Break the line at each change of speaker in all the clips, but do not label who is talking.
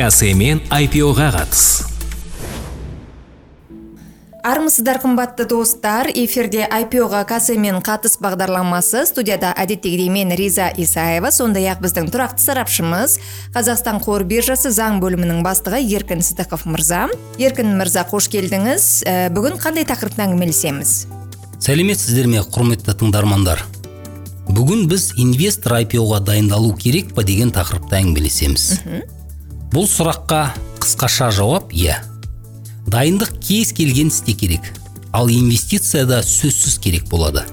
касемен IPO-ға қатыс
армысыздар кымбаттуу достар. Эфирде IPO-га касемен катыс бағдарламасы студияда адеттегидей мен риза исаева. Сондай ақ біздің тұрақты сарапшымыз қазақстан қор биржасы заң бөлімінің бастығы еркін сыдықов мырза. Еркін мырза қош келдіңіз. Ә, бүгін қандай тақырыпта әңгімелесеміз?
Сәлеметсіздер ме құрметті тыңдармандар. Бүгін біз инвестор IPO-ға дайындалу керек па деген тақырыпта әңгімелесеміз. Бұл сұраққа қысқаша жауап иә дайындық кез келген істе керек ал инвестицияда сөзсіз керек болады.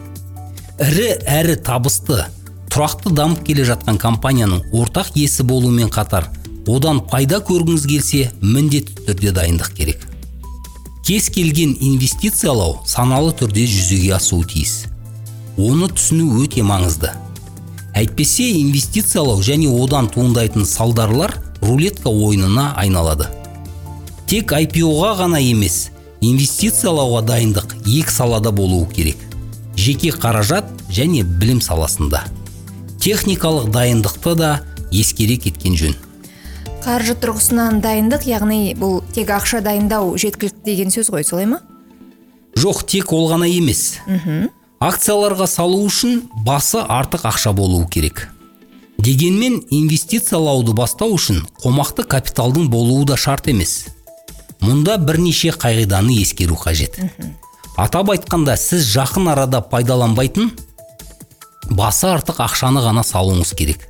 Ірі әрі табысты тұрақты дамып келе жатқан компанияның ортақ иесі болумен қатар одан пайда көргіңіз келсе міндетті түрде дайындық керек. Кез келген инвестициялау саналы түрде жүзеге асуы тиіс. Оны түсіну өте маңызды. Әйтпесе инвестициялау және одан туындайтын салдарлар рулетка ойынына айналады. Тек IPO-ға ғана емес инвестициялауға дайындық екі салада болуы керек. Жеке қаражат және білім саласында. Техникалық дайындықты да ескере кеткен жөн.
Қаржы тұрғысынан дайындық яғни бұл тек ақша дайындау жеткілікті деген сөз ғой солай ма?
Жоқ тек ол ғана емес. Акцияларға салу үшін басы артық ақша болуы керек. Дегенмен инвестициялауды бастау үшін қомақты капиталдың болуы да шарт емес. Мұнда бірнеше қағиданы ескеру қажет. Атап айтқанда сіз жақын арада пайдаланбайтын басы артық ақшаны ғана салуыңыз керек.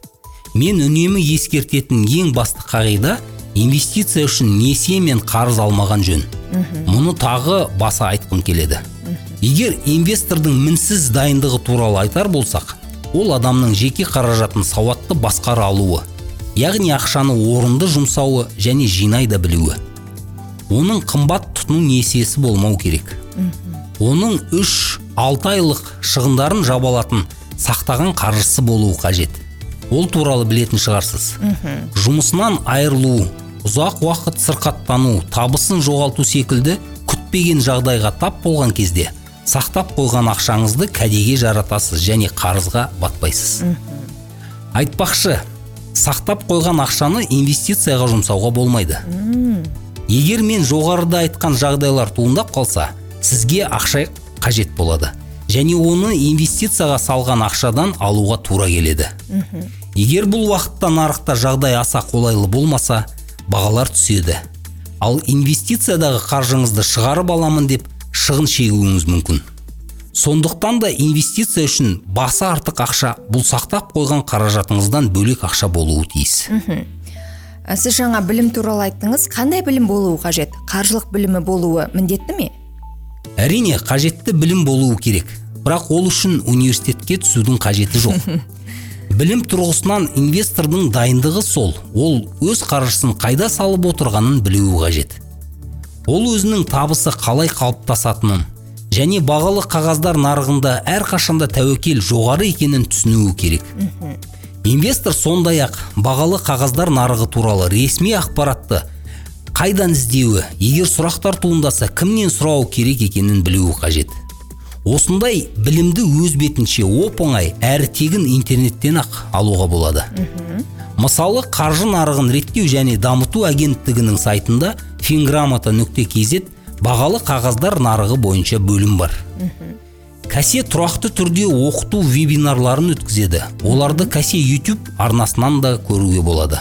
Мен үнемі ескертетін ең басты қағида инвестиция үшін несие мен қарыз алмаған жөн. Мұны тағы баса айтқым келеді. Егер инвестордың мінсіз дайындығы туралы айтар болсақ ол адамның жеке қаражатын сауатты басқара алуы яғни ақшаны орынды жұмсауы және жинай да білуі. Оның қымбат тұтыну несиесі болмау керек. Оның үш алты айлық шығындарын жаба алатын сақтаған қаржысы болуы қажет. Ол туралы білетін шығарсыз. Жұмысынан айырылу ұзақ уақыт сырқаттану табысын жоғалту секілді күтпеген жағдайға тап болған кезде сақтап қойған ақшаңызды кәдеге жаратасыз және қарызға батпайсыз. Айтпақшы сақтап қойған ақшаны инвестицияға жұмсауға болмайды. Егер мен жоғарыда айтқан жағдайлар туындап қалса сізге ақша қажет болады және оны инвестицияға салған ақшадан алуға тура келеді. Егер бұл уақытта нарықта жағдай аса қолайлы болмаса бағалар түседі. Ал инвестициядағы қаржыңызды шығарып аламын деп шығын шегуіңіз мүмкін. Сондықтан да инвестиция үшін басы артық ақша бұл сақтап қойған қаражатыңыздан бөлек ақша болуы тиіс.
Ә, сіз жаңа білім туралы айттыңыз. Қандай білім болуы қажет? Қаржылық білімі болуы міндетті ме?
Әрине қажетті білім болуы керек. Бірақ ол үшін университетке түсудің қажеті жоқ. Білім тұрғысынан инвестордың дайындығы сол. Ол өз қаржысын қайда салып отырғанын білуі қажет. Ол өзінің табысы қалай қалыптасатынын және бағалы қағаздар нарығында әрқашанда тәуекел жоғары екенін түсінуі керек. Инвестор сондай ақ бағалы қағаздар нарығы туралы ресми ақпаратты қайдан іздеуі егер сұрақтар туындаса кімнен сұрау керек екенін білуі қажет. Осындай білімді өз бетінше оп оңай әрі тегін интернеттен ақ алуға болады. Мысалы қаржы нарығын реттеу және дамыту агенттігінің сайтында финграмота нүкте kz бағалы қағаздар нарығы бойынша бөлім бар. Кәсе тұрақты түрде оқыту вебинарларын өткізеді. Оларды кәсе YouTube арнасынан да көруге болады.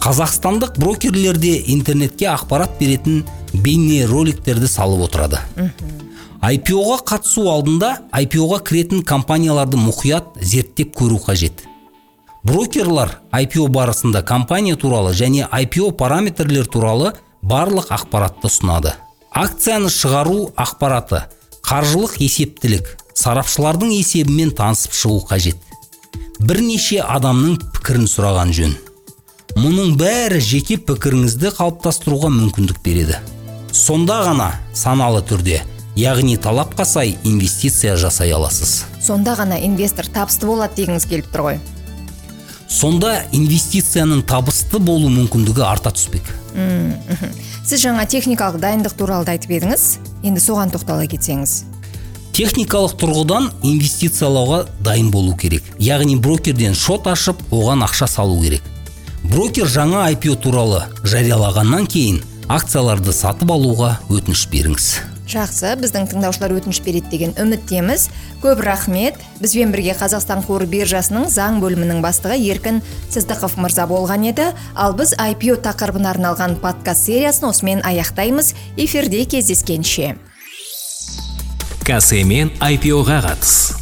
Қазақстандық брокерлерде интернетке ақпарат беретін бейне роликтерді салып отырады. IPO-ға қатысу алдында IPO-ға кіретін компанияларды мұқият зерттеп көру қажет. Брокерлар IPO барысында компания туралы және IPO параметрлер туралы барлық ақпаратты ұсынады. Акцияны шығару ақпараты қаржылық есептілік сарапшылардың есебімен танысып шығу қажет. Бірнеше адамның пікірін сұраған жөн. Мұның бәрі жеке пікіріңізді қалыптастыруға мүмкіндік береді. Сонда ғана саналы түрде яғни талапқа сай инвестиция жасай аласыз.
Сонда ғана инвестор табысты болады дегіңіз келіп тұр ғой.
Сонда инвестицияның табысты болу мүмкіндігі арта түспек.
Сіз жаңа техникалық дайындық туралы да айтып едіңіз. Енді соған тоқтала кетсеңіз.
Техникалық тұрғыдан инвестициялауға дайын болу керек. Яғни брокерден шот ашып оған ақша салу керек. Брокер жаңа IPO туралы жариялағаннан кейін акцияларды сатып алуға өтініш беріңіз.
Жақсы біздің тыңдаушылар өтініш береді деген үміттеміз. Көп рахмет. Бізбен бірге қазақстан қор биржасының заң бөлімінің бастығы еркін сыздықов мырза болған еді. Ал біз IPO тақырыбына арналған подкаст сериясын осымен аяқтаймыз. Эфирде кездескенше.
Касемен IPO-ға қатыс.